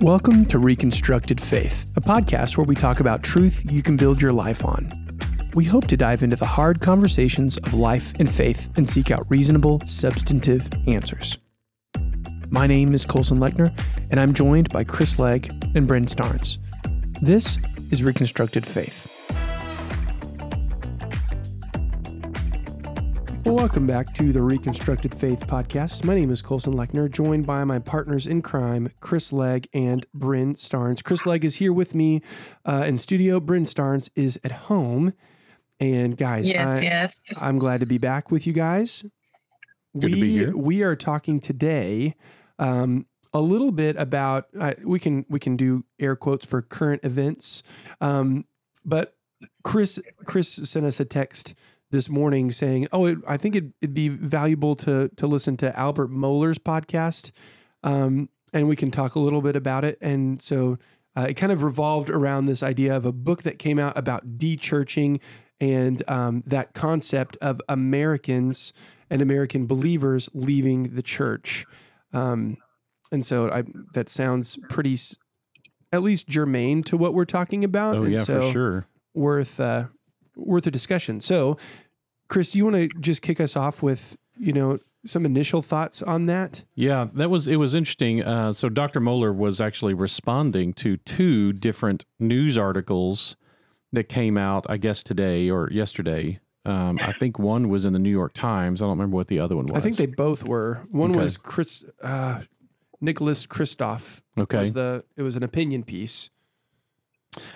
Welcome to Reconstructed Faith, a podcast where we talk about truth you can build your life on. We hope to dive into the hard conversations of life and faith and seek out reasonable, substantive answers. My name is Colson Lechner, and I'm joined by Chris Legg and Bryn Starnes. This is Reconstructed Faith. Welcome back to the Reconstructed Faith podcast. My name is Colson Lechner, joined by my partners in crime, Chris Legg and Bryn Starnes. Chris Legg is here with me uh, in studio. Bryn Starnes is at home. And guys, yes, I, yes. I'm glad to be back with you guys. Good we to be here. we are talking today um, a little bit about uh, we can we can do air quotes for current events, um, but Chris Chris sent us a text this morning saying, "Oh, it, I think it'd, it'd be valuable to to listen to Albert Mohler's podcast, um, and we can talk a little bit about it." And so uh, it kind of revolved around this idea of a book that came out about de-churching and um, that concept of Americans and American believers leaving the church. Um, and so I, that sounds pretty, at least germane to what we're talking about. Oh and yeah, so for sure. worth uh, worth a discussion. So, Chris, do you want to just kick us off with you know some initial thoughts on that? Yeah, that was it was interesting. Uh, so Dr. Mohler was actually responding to two different news articles that came out, I guess today or yesterday. Um, I think one was in the New York Times. I don't remember what the other one was. I think they both were. One Okay. was Chris uh, Nicholas Kristof. okay, Was the it was an opinion piece.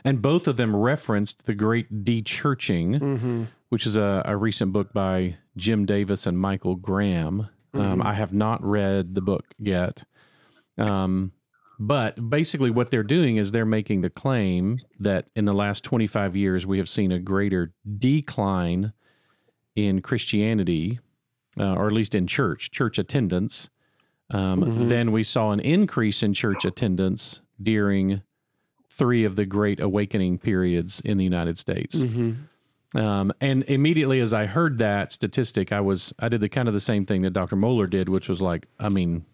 And both of them referenced the Great De-churching, Mm-hmm. which is a, a recent book by Jim Davis and Michael Graham. Um, Mhm. I have not read the book yet. Um, but basically, what they're doing is they're making the claim that in the last 25 years, we have seen a greater decline in Christianity, uh, or at least in church, church attendance, um, Mhm. than we saw an increase in church attendance during three of the great awakening periods in the United States. Mm-hmm. Um, and immediately as I heard that statistic, I was I did the kind of the same thing that Dr. Mohler did, which was like, I mean,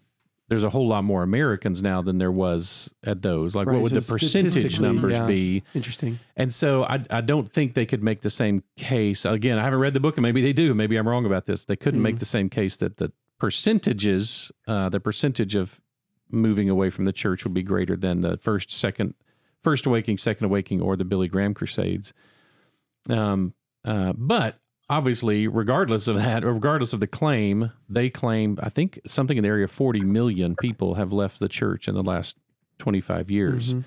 there's a whole lot more Americans now than there was at those. Like, Right, what would so the percentage numbers yeah. be? Interesting. And so I I don't think they could make the same case. Again, I haven't read the book, and maybe they do. Maybe I'm wrong about this. They couldn't Mhm. make the same case that the percentages, uh, the percentage of moving away from the church would be greater than the first, second, first awakening, second awakening, or the Billy Graham Crusades. Um, uh, but obviously, regardless of that, or regardless of the claim, they claim I think something in the area of 40 million people have left the church in the last 25 years. Mhm.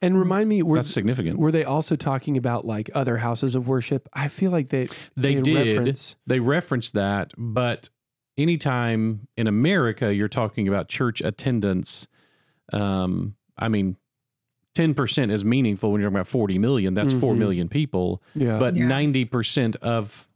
And remind me, were, That's significant. were they also talking about like other houses of worship? I feel like they They had did. reference- They referenced that, but anytime in America you're talking about church attendance, um, I mean, ten percent is meaningful when you're talking about forty million. That's four Mhm. million people, Yeah, but Yeah. ninety percent of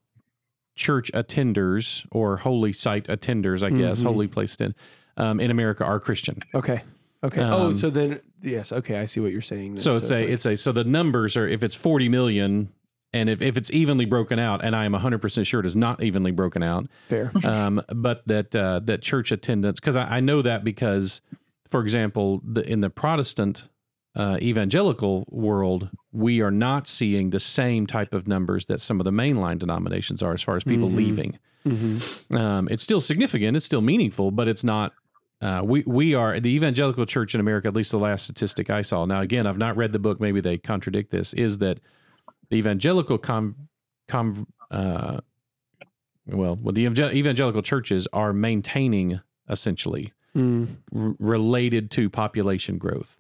church attenders or holy site attenders, I guess, Mhm. holy place attend, um, in America are Christian. okay, okay. oh, Um, so then yes, okay. I see what you're saying. then. So it's a like- it's a so the numbers are if it's forty million. And if, if it's evenly broken out, and I am 100% sure it is not evenly broken out, fair. um, but that uh, that church attendance because I, I know that because, for example, the, in the Protestant uh, evangelical world, we are not seeing the same type of numbers that some of the mainline denominations are as far as people Mhm. leaving. hmm Um, it's still significant, it's still meaningful, but it's not. Uh, we we are the evangelical church in America. At least the last statistic I saw. Now, again, I've not read the book. Maybe they contradict this. Is that the evangelical com, com uh, well, well, the evangelical churches are maintaining essentially Mm. r- related to population growth,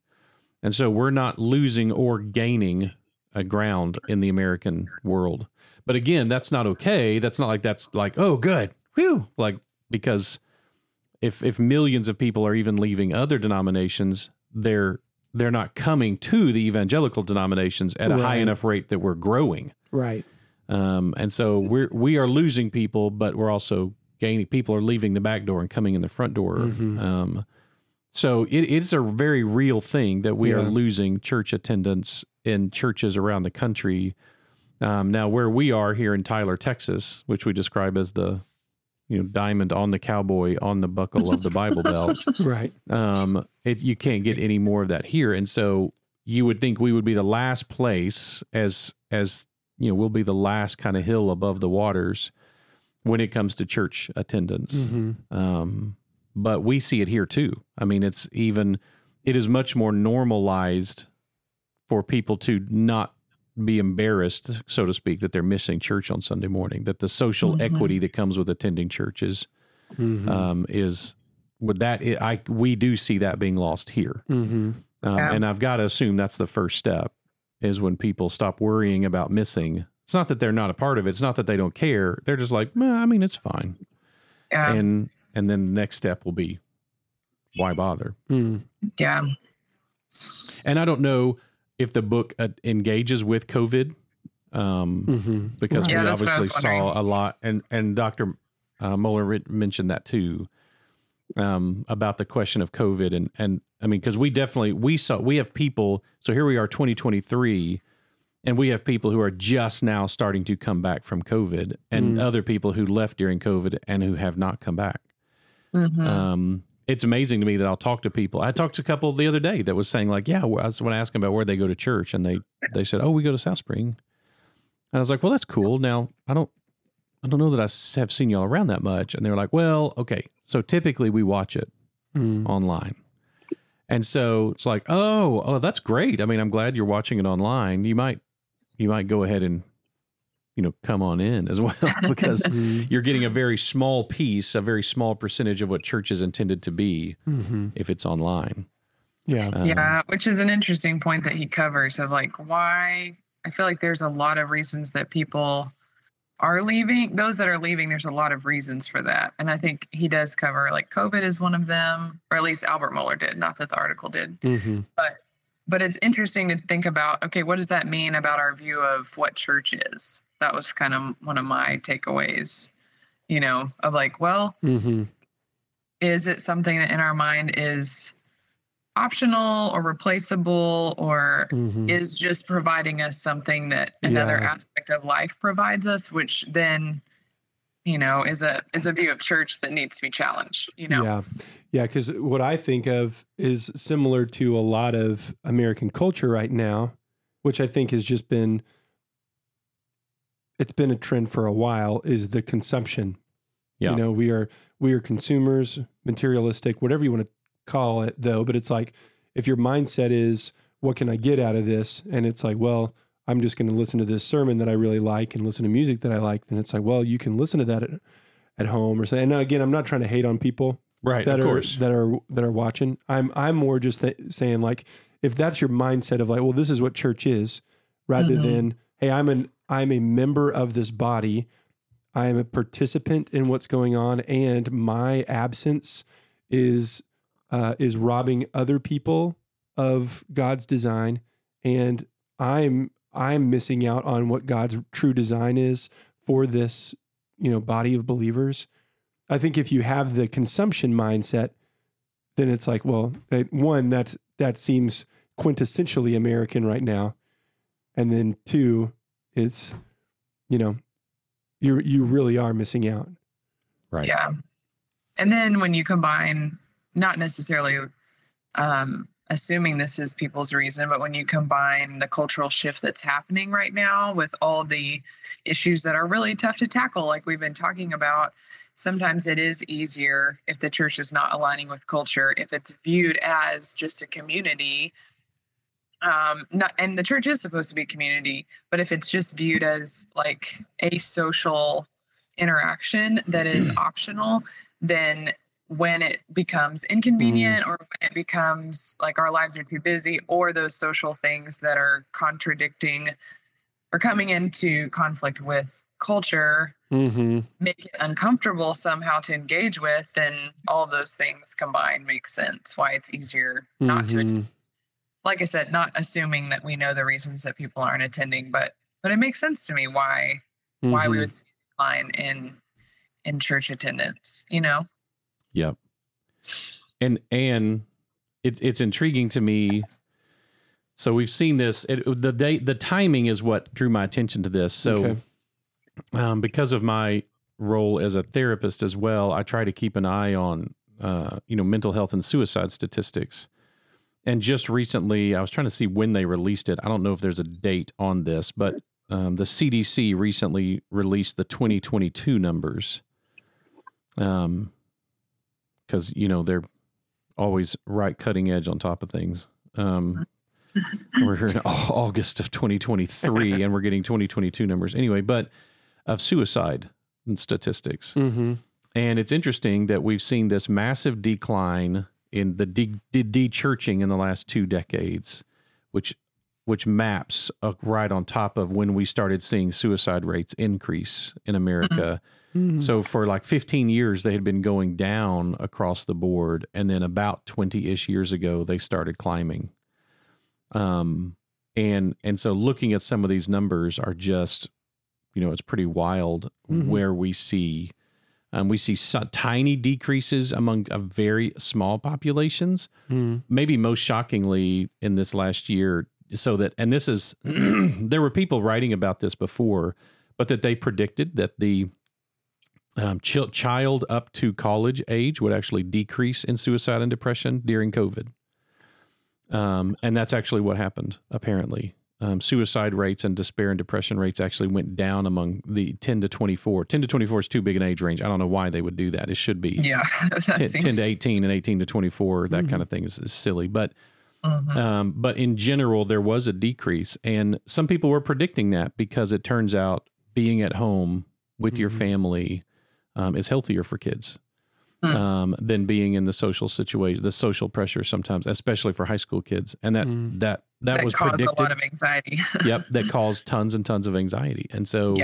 and so we're not losing or gaining a ground in the American world. But again, that's not okay. That's not like that's like oh good, whew, like because if if millions of people are even leaving other denominations, they're they're not coming to the evangelical denominations at a high enough rate that we're growing. Right. Um, and so we're we are losing people, but we're also gaining. People are leaving the back door and coming in the front door. Mhm. Um, so it, it's a very real thing that we are losing church attendance in churches around the country. Um, now, where we are here in Tyler, Texas, which we describe as the you know diamond on the cowboy on the buckle of the Bible belt. Right. Um, it, you can't get any more of that here, and so you would think we would be the last place as as you know we'll be the last kind of hill above the waters when it comes to church attendance. Mm-hmm. Um, but we see it here too. I mean, it's even it is much more normalized for people to not be embarrassed, so to speak, that they're missing church on Sunday morning. That the social Mhm. equity that comes with attending churches Mm-hmm. um, is with that. It, I we do see that being lost here, mm-hmm. um, Yeah. and I've got to assume that's the first step is when people stop worrying about missing. It's not that they're not a part of it. It's not that they don't care. They're just like, I mean, it's fine. Yeah. And and then the next step will be, why bother? Mm. yeah. And I don't know if the book uh, engages with COVID, um, Mm-hmm. because Yeah, we that's what I was obviously saw a lot, and and Dr. Uh, Mohler re- mentioned that too, um, about the question of COVID, and and I mean, because we definitely we saw we have people. So here we are, 2023, and we have people who are just now starting to come back from COVID, and Mm. other people who left during COVID and who have not come back. Mhm. Um, it's amazing to me that I'll talk to people. I talked to a couple the other day that was saying like, yeah, I was when I asked them about where they go to church, and they they said, oh, we go to South Spring. And I was like, well, that's cool. Now I don't I don't know that I have seen y'all around that much. And they were like, well, okay. So typically we watch it Mm. online. And so it's like, oh, oh, that's great. I mean, I'm glad you're watching it online. You might you might go ahead and you know come on in as well because Mm. you're getting a very small piece, a very small percentage of what church is intended to be Mm-hmm. if it's online. Yeah. Um, yeah, which is an interesting point that he covers of like why I feel like there's a lot of reasons that people are leaving. Those that are leaving, there's a lot of reasons for that. And I think he does cover like COVID is one of them, or at least Albert Mohler did, not that the article did. Mm-hmm. But it's interesting to think about okay, what does that mean about our view of what church is? That was kind of one of my takeaways, you know, of like, well, Mm-hmm. is it something that in our mind is optional or replaceable or Mm-hmm. is just providing us something that another Yeah. aspect of life provides us which then you know is a is a view of church that needs to be challenged you know Yeah. Yeah. Because what I think of is similar to a lot of American culture right now, which I think has just been, it's been a trend for a while, is the consumption. Yeah. You know, we are, we are consumers, materialistic, whatever you want to call it though. But it's like, if your mindset is, what can I get out of this? And it's like, well, I'm just going to listen to this sermon that I really like and listen to music that I like. Then it's like, well, you can listen to that at, at home or something. And now, again, I'm not trying to hate on people Right, that of are course. that are that are watching. I'm I'm more just th- saying like if that's your mindset of like, well, this is what church is, rather Mhm. than hey, I'm an I'm a member of this body. I am a participant in what's going on, and my absence is uh, is robbing other people of God's design, and I'm I'm missing out on what God's true design is for this you know body of believers. I think if you have the consumption mindset, then it's like, well, one that that seems quintessentially American right now, and then two, it's you know, you you really are missing out. right. yeah and then when you combine not necessarily um assuming this is people's reason but when you combine the cultural shift that's happening right now with all the issues that are really tough to tackle like we've been talking about sometimes it is easier if the church is not aligning with culture if it's viewed as just a community um not and the church is supposed to be a community but if it's just viewed as like a social interaction that is optional then when it becomes inconvenient or when it becomes like our lives are too busy or those social things that are contradicting or coming into conflict with culture Mm-hmm. make it uncomfortable somehow to engage with then all of those things combined make sense why it's easier not to attend. Like i said not assuming that we know the reasons that people aren't attending but but it makes sense to me why why Mm-hmm. we would see a decline in in church attendance you know Yep. And and it's it's intriguing to me. So we've seen this. It, the date, the timing is what drew my attention to this. So, Okay. um, because of my role as a therapist as well, I try to keep an eye on uh, you know mental health and suicide statistics. And just recently, I was trying to see when they released it. I don't know if there's a date on this, but um, the CDC recently released the 2022 numbers. Um, because you know they're always right cutting edge on top of things. Um, we're here in August of 2023, and we're getting 2022 numbers anyway. But of suicide and statistics, Mm-hmm. and it's interesting that we've seen this massive decline in the de- de- de-churching in the last two decades, which which maps uh, right on top of when we started seeing suicide rates increase in America. Mm-hmm. So for like 15 years, they had been going down across the board, and then about 20-ish years ago, they started climbing. Um, and and so looking at some of these numbers are just, you know, it's pretty wild Mhm. where we see, um, we see so, tiny decreases among a very small populations. Mm. Maybe most shockingly in this last year, so that and this is there were people writing about this before, but that they predicted that the um, ch- child up to college age would actually decrease in suicide and depression during COVID. Um, and that's actually what happened, apparently. Um, suicide rates and despair and depression rates actually went down among the 10 to 24. 10 to 24 is too big an age range. I don't know why they would do that. It should be Yeah. that 10, seems, 10 to 18 and 18 to 24. That Mhm. kind of thing is, is silly. But Mhm. um, but in general, there was a decrease, and some people were predicting that because it turns out being at home with your Mhm. family um, is healthier for kids Hmm. um, than being in the social situation, the social pressure sometimes, especially for high school kids, and that Mm. that that, that was caused predicted. a lot of anxiety. yep, that caused tons and tons of anxiety, and so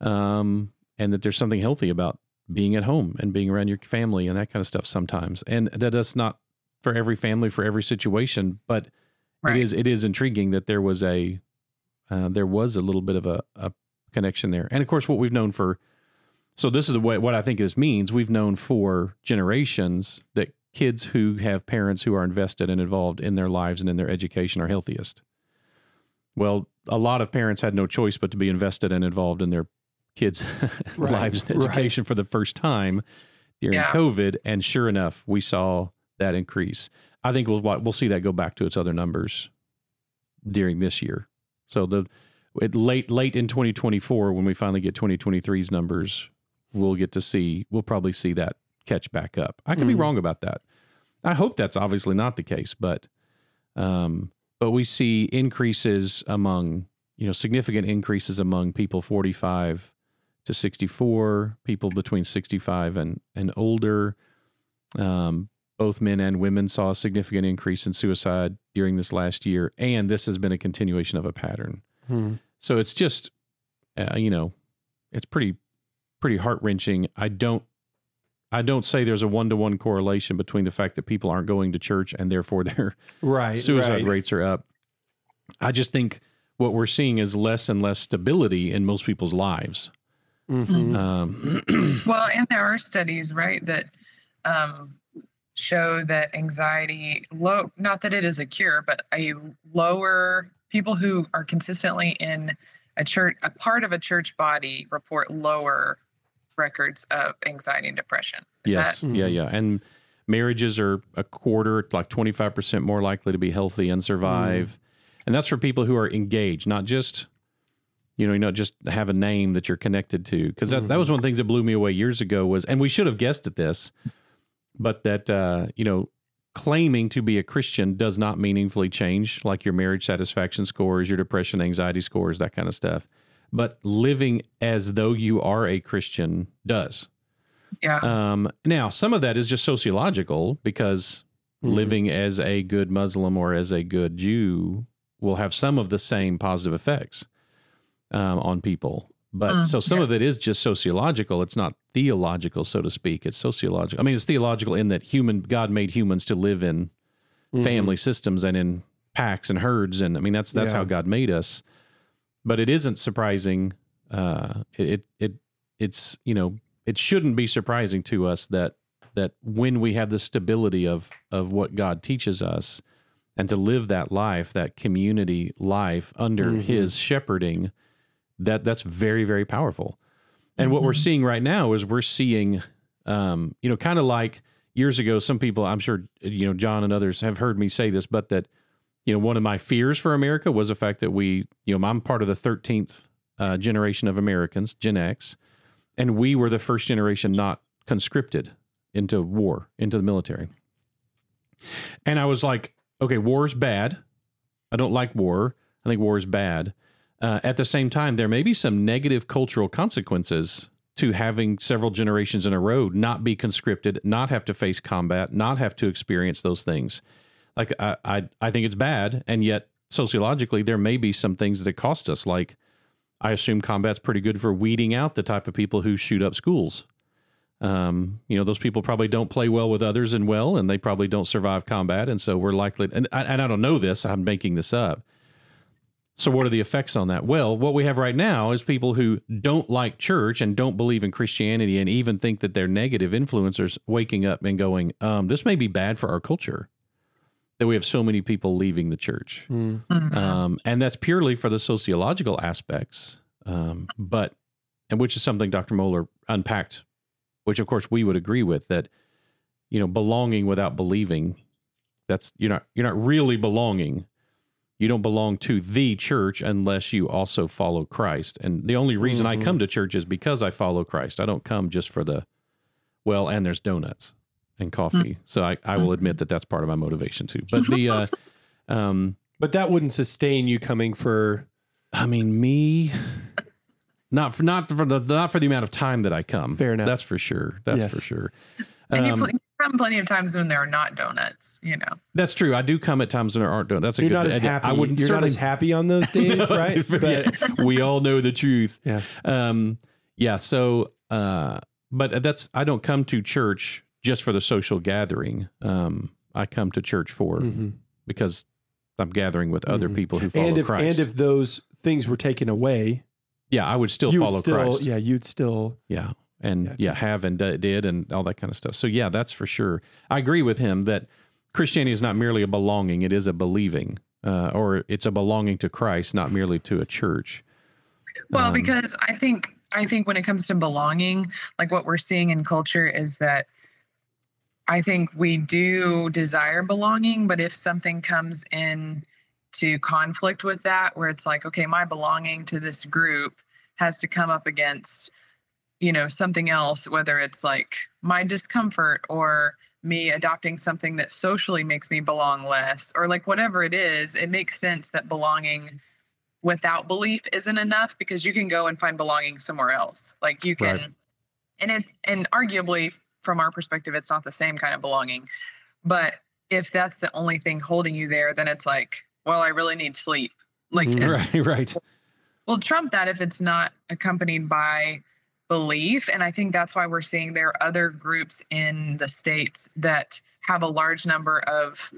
um, and that there's something healthy about being at home and being around your family and that kind of stuff sometimes, and that that's not for every family for every situation, but right. it is it is intriguing that there was a uh, there was a little bit of a, a connection there, and of course what we've known for. So this is the way what I think this means. We've known for generations that kids who have parents who are invested and involved in their lives and in their education are healthiest. Well, a lot of parents had no choice but to be invested and involved in their kids' Right, lives and right. education for the first time during Yeah. COVID, and sure enough, we saw that increase. I think we'll we'll see that go back to its other numbers during this year. So the it, late late in 2024, when we finally get 2023's numbers, we'll get to see. We'll probably see that catch back up. I could be Mm. wrong about that. I hope that's obviously not the case, but um, but we see increases among you know significant increases among people 45 to 64, people between 65 and and older. Um, both men and women saw a significant increase in suicide during this last year, and this has been a continuation of a pattern. Mm. So it's just, uh, you know, it's pretty, pretty heart wrenching. I don't, I don't say there's a one to one correlation between the fact that people aren't going to church and therefore their Right. suicide right. rates are up. I just think what we're seeing is less and less stability in most people's lives. Mhm. Um, Well, and there are studies, right, that um, show that anxiety low. Not that it is a cure, but a lower people who are consistently in a church, a part of a church body, report lower records of anxiety and depression. Is yes, that yeah, yeah, and marriages are a quarter, like twenty five percent more likely to be healthy and survive, and that's for people who are engaged, not just you know, you not just have a name that you're connected to. Because that, that was one of the things that blew me away years ago was, and we should have guessed at this, but that uh, you know, claiming to be a Christian does not meaningfully change like your marriage satisfaction scores, your depression, anxiety scores, that kind of stuff. But living as though you are a Christian does. yeah, Um, now, some of that is just sociological because Mhm. living as a good Muslim or as a good Jew will have some of the same positive effects um, on people. But Mm, so some yeah. of it is just sociological. It's not theological, so to speak. It's sociological. I mean, it's theological in that human God made humans to live in Mhm. family systems and in packs and herds, and I mean that's that's Yeah. how God made us. But it isn't surprising. Uh, it, it it it's you know it shouldn't be surprising to us that that when we have the stability of of what God teaches us and to live that life, that community life under Mhm. His shepherding, that that's very very powerful. And what we're Mhm. seeing right now is we're seeing, um, you know, kind of like years ago, some people, I'm sure, you know, John and others have heard me say this, but that, you know, one of my fears for America was the fact that we, you know, I'm part of the 13th uh, generation of Americans, Gen X, and we were the first generation not conscripted into war, into the military. And I was like, okay, war is bad. I don't like war. I think war is bad. Uh, at the same time, there may be some negative cultural consequences to having several generations in a row not be conscripted, not have to face combat, not have to experience those things. Like I, I, I think it's bad, and yet sociologically, there may be some things that it cost us. Like I assume combat's pretty good for weeding out the type of people who shoot up schools. Um, you know, those people probably don't play well with others and well, and they probably don't survive combat, and so we're likely. And, I- and I don't know this; I'm making this up. So, what are the effects on that? Well, what we have right now is people who don't like church and don't believe in Christianity and even think that they're negative influencers waking up and going, um, This may be bad for our culture that we have so many people leaving the church. Mm. Mhm. Um, and that's purely for the sociological aspects, um, but, and which is something Dr. Mohler unpacked, which of course we would agree with that, you know, belonging without believing, that's, you're not, you're not really belonging you don't belong to the church unless you also follow Christ. And the only reason I Mhm. come to church is because I follow Christ. I don't come just for the, well, and there's donuts and coffee. So I, I will admit that that's part of my motivation too. But the, uh, um, But that wouldn't sustain you coming for. I mean, me, not for, not for the, not for the amount of time that I come. Fair enough. That's for sure. That's Yes. for sure. and you Um, you come plenty of times when there are not donuts, you know. that's true. I do come at times when there aren't donuts. That's a You're good. not as I- happy. I wouldn't you're not as happy on those days, No, right? But yeah, we all know the truth. Yeah. Um, yeah. So, uh, but that's, I don't come to church just for the social gathering. Um, I come to church for, Mhm. because I'm gathering with other Mhm. people who follow and if Christ. and if those things were taken away, yeah, I would still you follow would still Christ. yeah, you'd still Yeah. And Yeah. yeah, have and d- did and all that kind of stuff. So yeah, that's for sure. I agree with him that Christianity is not merely a belonging; it is a believing, uh, or it's a belonging to Christ, not merely to a church. Well, Um, because I think I think when it comes to belonging, like what we're seeing in culture is that I think we do desire belonging, but if something comes in to conflict with that, where it's like, okay, my belonging to this group has to come up against, you know, something else, whether it's like my discomfort or me adopting something that socially makes me belong less, or like whatever it is, it makes sense that belonging without belief isn't enough because you can go and find belonging somewhere else. Like you can, Right. and it and arguably from our perspective, it's not the same kind of belonging. But if that's the only thing holding you there, then it's like, well, I really need sleep. Like, mm, it's- Right, right. well, trump that if it's not accompanied by belief. And I think that's why we're seeing there are other groups in the states that have a large number of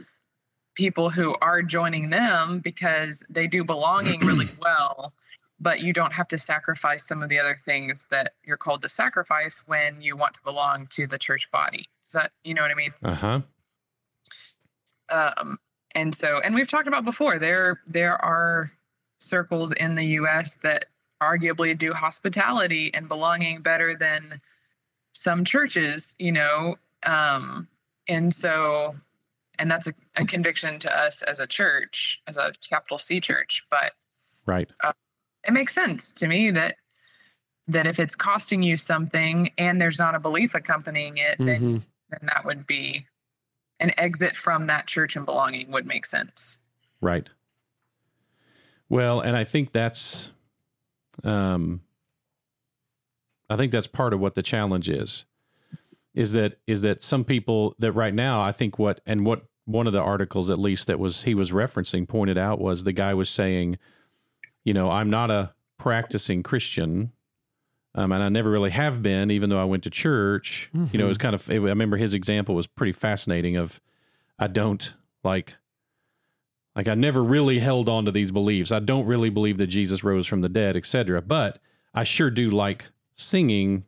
people who are joining them because they do belonging really well but you don't have to sacrifice some of the other things that you're called to sacrifice when you want to belong to the church body is that you know what i mean Uh huh. um, and so and we've talked about before there there are circles in the us that arguably do hospitality and belonging better than some churches you know um, and so and that's a, a conviction to us as a church as a capital c church but Right. It makes sense to me that that if it's costing you something and there's not a belief accompanying it then Mhm. then that would be an exit from that church and belonging would make sense. Right. Well, and I think that's, um, I think that's part of what the challenge is, is that is that some people that right now I think what and what one of the articles at least that was he was referencing pointed out was the guy was saying, you know, I'm not a practicing Christian. Um, and I never really have been, even though I went to church. You know, it was kind of. I remember his example was pretty fascinating. Of, I don't like like I never really held on to these beliefs. I don't really believe that Jesus rose from the dead, etc. But I sure do like singing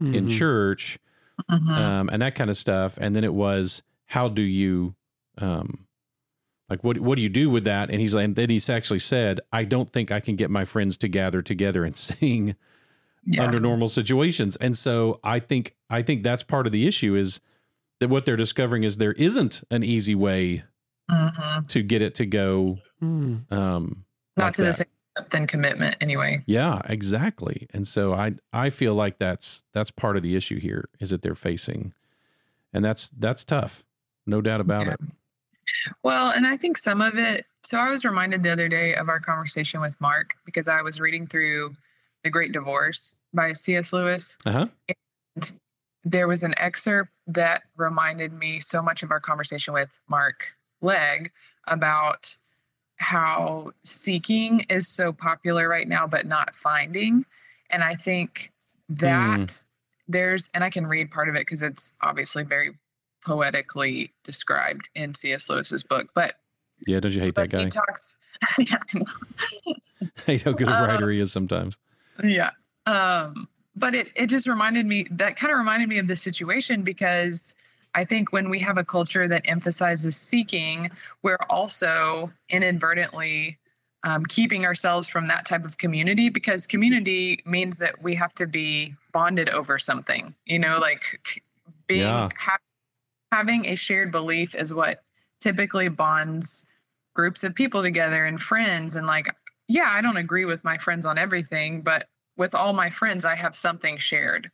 in Mhm. church Mhm. um, and that kind of stuff. And then it was, how do you, um, like, what what do you do with that? And he's like, and then he's actually said, I don't think I can get my friends to gather together and sing Yeah. under normal situations. And so I think I think that's part of the issue is that what they're discovering is there isn't an easy way Mhm. to get it to go. Mm. Um, Not like to the that. same depth and commitment, anyway. Yeah, exactly. And so I I feel like that's that's part of the issue here is that they're facing, and that's that's tough, no doubt about Yeah. it. Well, and I think some of it. So I was reminded the other day of our conversation with Mark because I was reading through The Great Divorce by C.S. Lewis. Uh huh. There was an excerpt that reminded me so much of our conversation with Mark Legg about how seeking is so popular right now, but not finding. And I think that there's, and I can read part of it because it's obviously very poetically described in C.S. Lewis's book, but Yeah, don't you hate that guy? he talks. yeah, I hate how good a writer he is sometimes. yeah. Um, but it it just reminded me that kind of reminded me of the situation because I think when we have a culture that emphasizes seeking, we're also inadvertently um, keeping ourselves from that type of community because community means that we have to be bonded over something. You know, like being Yeah. ha- having a shared belief is what typically bonds groups of people together and friends. And like yeah i don't agree with my friends on everything but with all my friends i have something shared.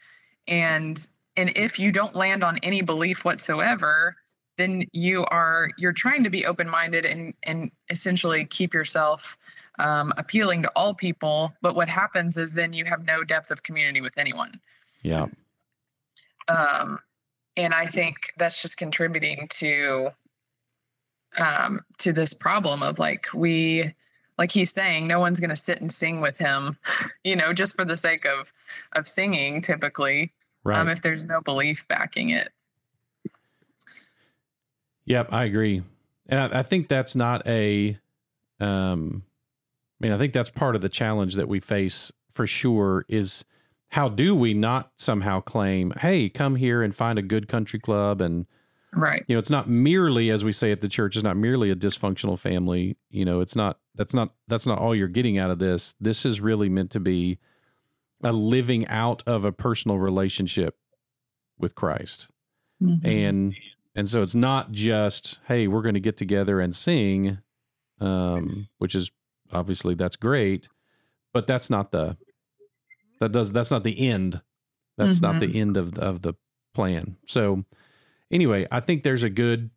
And and if you don't land on any belief whatsoever then you are you're trying to be open-minded and and essentially keep yourself um, appealing to all people. But what happens is then you have no depth of community with anyone. Yeah. um, and I think that's just contributing to um, to this problem of like we like he's saying no one's going to sit and sing with him you know just for the sake of of singing typically Right. um, if there's no belief backing it Yep, I agree, and I, I think that's not a. Um, I mean, I think that's part of the challenge that we face for sure. Is how do we not somehow claim, "Hey, come here and find a good country club," and right. you know, it's not merely as we say at the church, it's not merely a dysfunctional family. You know, it's not that's not that's not all you're getting out of this. This is really meant to be a living out of a personal relationship with Christ. And and so it's not just hey we're going to get together and sing um which is obviously that's great but that's not the that does that's not the end. That's not the end of of the plan. So anyway i think there's a good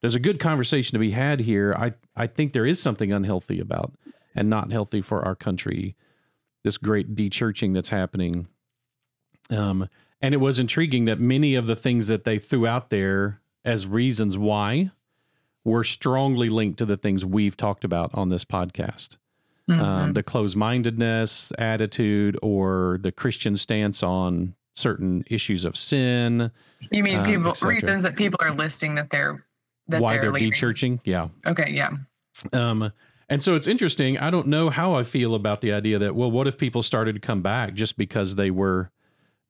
there's a good conversation to be had here. I i think there is something unhealthy about and not healthy for our country this great de-churching that's happening. Um and it was intriguing that many of the things that they threw out there as reasons why were strongly linked to the things we've talked about on this podcast. Mm-hmm. Um, the closed mindedness attitude or the Christian stance on certain issues of sin, you mean um, people reasons that people are listing that they're that why they're, they're leaving. de-churching. Yeah. okay yeah Um, and so it's interesting. I don't know how I feel about the idea that, well, what if people started to come back just because they were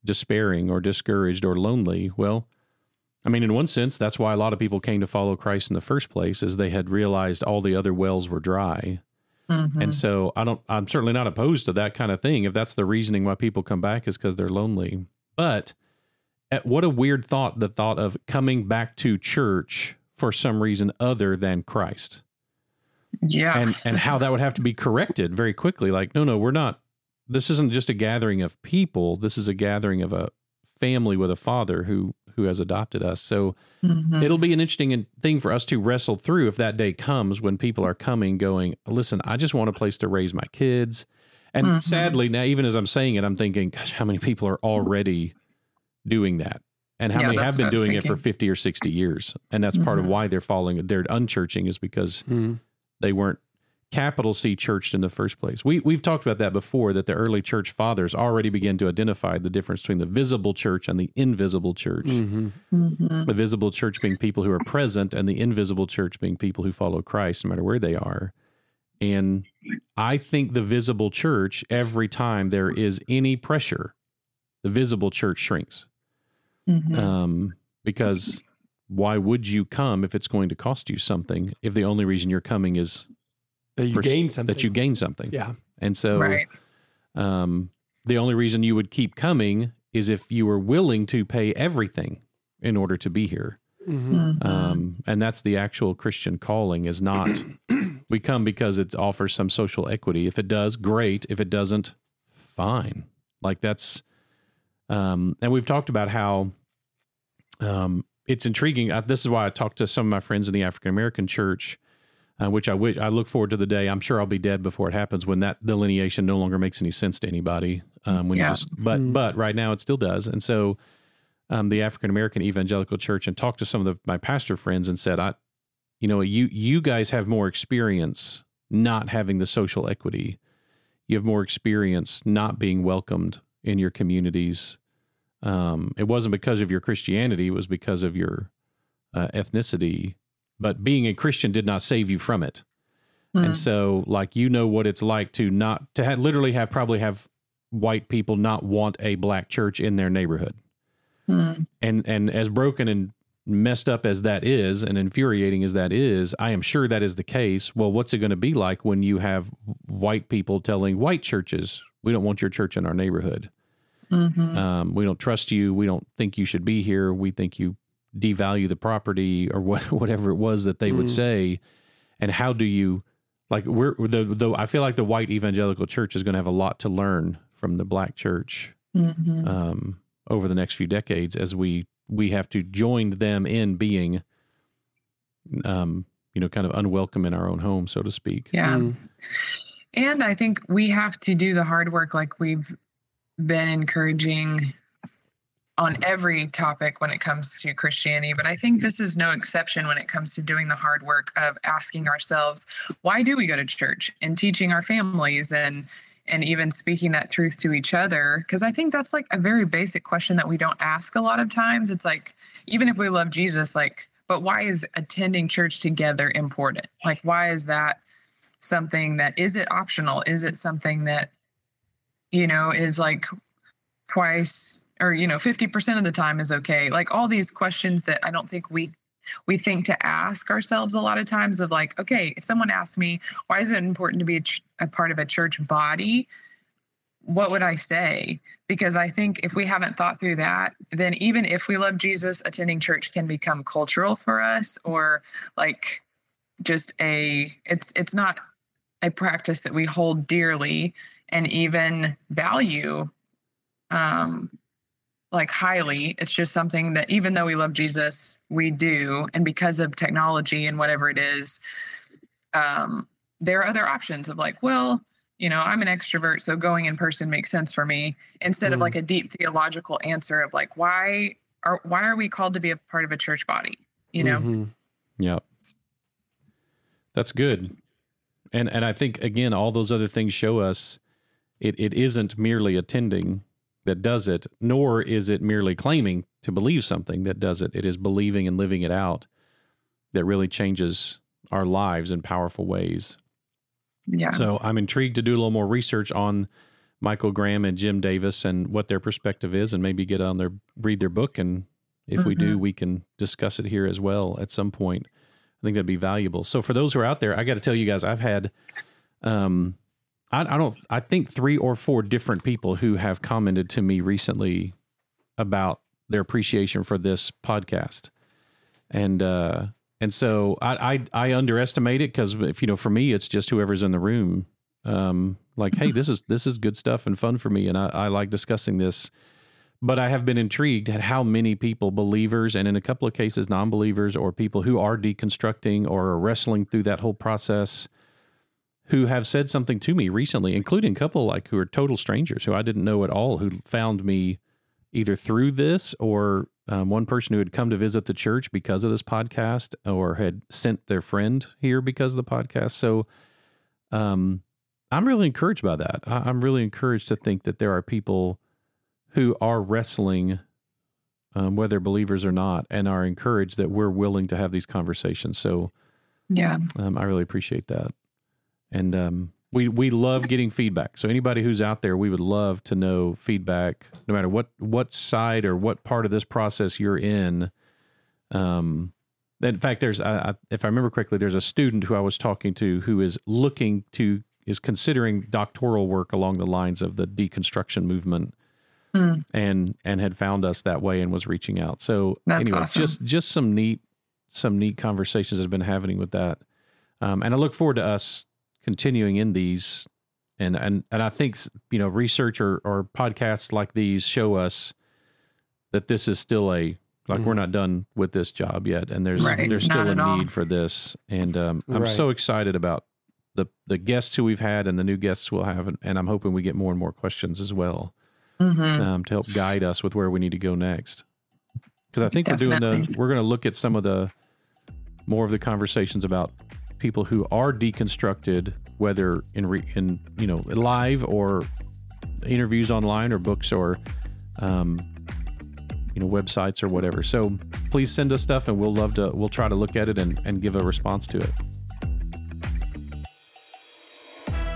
despairing or discouraged or lonely? Well, I mean, in one sense, that's why a lot of people came to follow Christ in the first place, is they had realized all the other wells were dry. Mhm. And so I don't, I'm certainly not opposed to that kind of thing. If that's the reasoning why people come back is because they're lonely. But at, what a weird thought, the thought of coming back to church for some reason other than Christ yeah and and how that would have to be corrected very quickly like no no we're not this isn't just a gathering of people this is a gathering of a family with a father who who has adopted us so Mhm. it'll be an interesting thing for us to wrestle through if that day comes when people are coming going listen i just want a place to raise my kids and Mhm. sadly now even as i'm saying it i'm thinking gosh how many people are already doing that and how Yeah, many have been I was doing it for 50 or 60 years and that's part of Mhm. why they're falling they're unchurching is because Mm. they weren't capital C churched in the first place. We we've talked about that before that the early church fathers already began to identify the difference between the visible church and the invisible church. Mhm. Mhm. The visible church being people who are present and the invisible church being people who follow Christ no matter where they are. And I think the visible church every time there is any pressure, the visible church shrinks. Mhm. Um because why would you come if it's going to cost you something if the only reason you're coming is That you for- gain something. that you gain something? Yeah. And so, right um, the only reason you would keep coming is if you were willing to pay everything in order to be here. Mm-hmm. Mhm. Um, and that's the actual Christian calling is not we come because it offers some social equity. If it does, great. If it doesn't, fine. Like that's, um, and we've talked about how um, it's intriguing. Uh, this is why I talked to some of my friends in the African American church, uh, which I wish I look forward to the day. I'm sure I'll be dead before it happens when that delineation no longer makes any sense to anybody. Um, when you just, but Mm. but right now it still does, and so um, the African American Evangelical Church and talked to some of the, my pastor friends and said, I, you know, you you guys have more experience not having the social equity. You have more experience not being welcomed in your communities. Um, it wasn't because of your Christianity; it was because of your uh, ethnicity. But being a Christian did not save you from it. Mm. And so, like, you know what it's like to not to have, literally have probably have white people not want a black church in their neighborhood Mm. and and as broken and messed up as that is and infuriating as that is i am sure that is the case well what's it going to be like when you have white people telling white churches we don't want your church in our neighborhood Mhm. um, we don't trust you we don't think you should be here we think you devalue the property or what, whatever it was that they would Mm. say and how do you like we're the, the i feel like the white evangelical church is going to have a lot to learn from the black church Mhm. um, over the next few decades as we we have to join them in being um, you know kind of unwelcome in our own home so to speak yeah. Mm. And I think we have to do the hard work like we've been encouraging on every topic when it comes to Christianity. But I think this is no exception when it comes to doing the hard work of asking ourselves, why do we go to church and teaching our families and and even speaking that truth to each other? Because I think that's like a very basic question that we don't ask a lot of times. It's like, even if we love Jesus, like, but why is attending church together important? Like, why is that something that is it optional? Is it something that, you know, is like twice or, you know, 50% of the time is okay? Like all these questions that I don't think we we think to ask ourselves a lot of times of like, okay, if someone asks me, why is it important to be a, ch- a part of a church body? What would I say? Because I think if we haven't thought through that, then even if we love Jesus, attending church can become cultural for us or like just a it's it's not a practice that we hold dearly and even value um like highly. It's just something that even though we love jesus we do. And because of technology and whatever it is um there are other options of like well you know i'm an extrovert so going in person makes sense for me instead of Mm. like a deep theological answer of like why are why are we called to be a part of a church body you know? Mhm. yeah that's good. And and i think again all those other things show us it, it isn't merely attending that does it nor is it merely claiming to believe something that does it it is believing and living it out that really changes our lives in powerful ways yeah So I'm intrigued to do a little more research on Michael Graham and Jim Davis and what their perspective is, and maybe get on their read their book. And if we do, we can discuss it here as well at some point. I think that'd be valuable. So for those who are out there, I got to tell you guys, I've had, um, I, I don't, I think three or four different people who have commented to me recently about their appreciation for this podcast, and uh, and so I I, I underestimate it because if you know for me it's just whoever's in the room. Um, like hey, this is this is good stuff and fun for me, and I, I like discussing this. But I have been intrigued at how many people, believers, and in a couple of cases, non-believers or people who are deconstructing or are wrestling through that whole process, who have said something to me recently, including a couple like who are total strangers who I didn't know at all, who found me either through this or um, one person who had come to visit the church because of this podcast or had sent their friend here because of the podcast. So um, I'm really encouraged by that. I, I'm really encouraged to think that there are people who are wrestling, um, whether believers or not, and are encouraged that we're willing to have these conversations. So yeah um, I really appreciate that. And um, we we love getting feedback. So anybody who's out there, we would love to know feedback, no matter what what side or what part of this process you're in. Um, in fact, there's I, I, if I remember correctly, there's a student who I was talking to who is looking to is considering doctoral work along the lines of the deconstruction movement Hmm. and and had found us that way and was reaching out. So That's anyway, awesome. just just some neat some neat conversations that have been happening with that. Um, and I look forward to us continuing in these and and and I think you know research or, or podcasts like these show us that this is still a like we're not done with this job yet and there's Right, there's still a at all. need for this and um, I'm Right. so excited about the the guests who we've had and the new guests we'll have and, and I'm hoping we get more and more questions as well Mhm. um, to help guide us with where we need to go next. Because I think we're doing the we're going to look at some of the more of the conversations about people who are deconstructed, whether in re, in you know live or interviews online or books or um, you know websites or whatever. So please send us stuff, and we'll love to we'll try to look at it and, and give a response to it.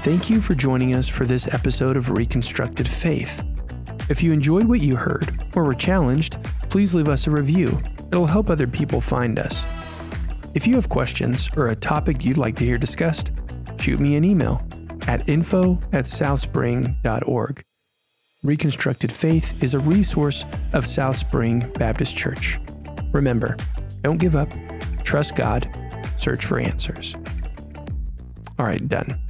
Thank you for joining us for this episode of Reconstructed Faith. If you enjoyed what you heard or were challenged, please leave us a review. It'll help other people find us. If you have questions or a topic you'd like to hear discussed, shoot me an email at info at southspring.org. Reconstructed Faith is a resource of South Spring Baptist Church. Remember, don't give up, trust God, search for answers. All right, done.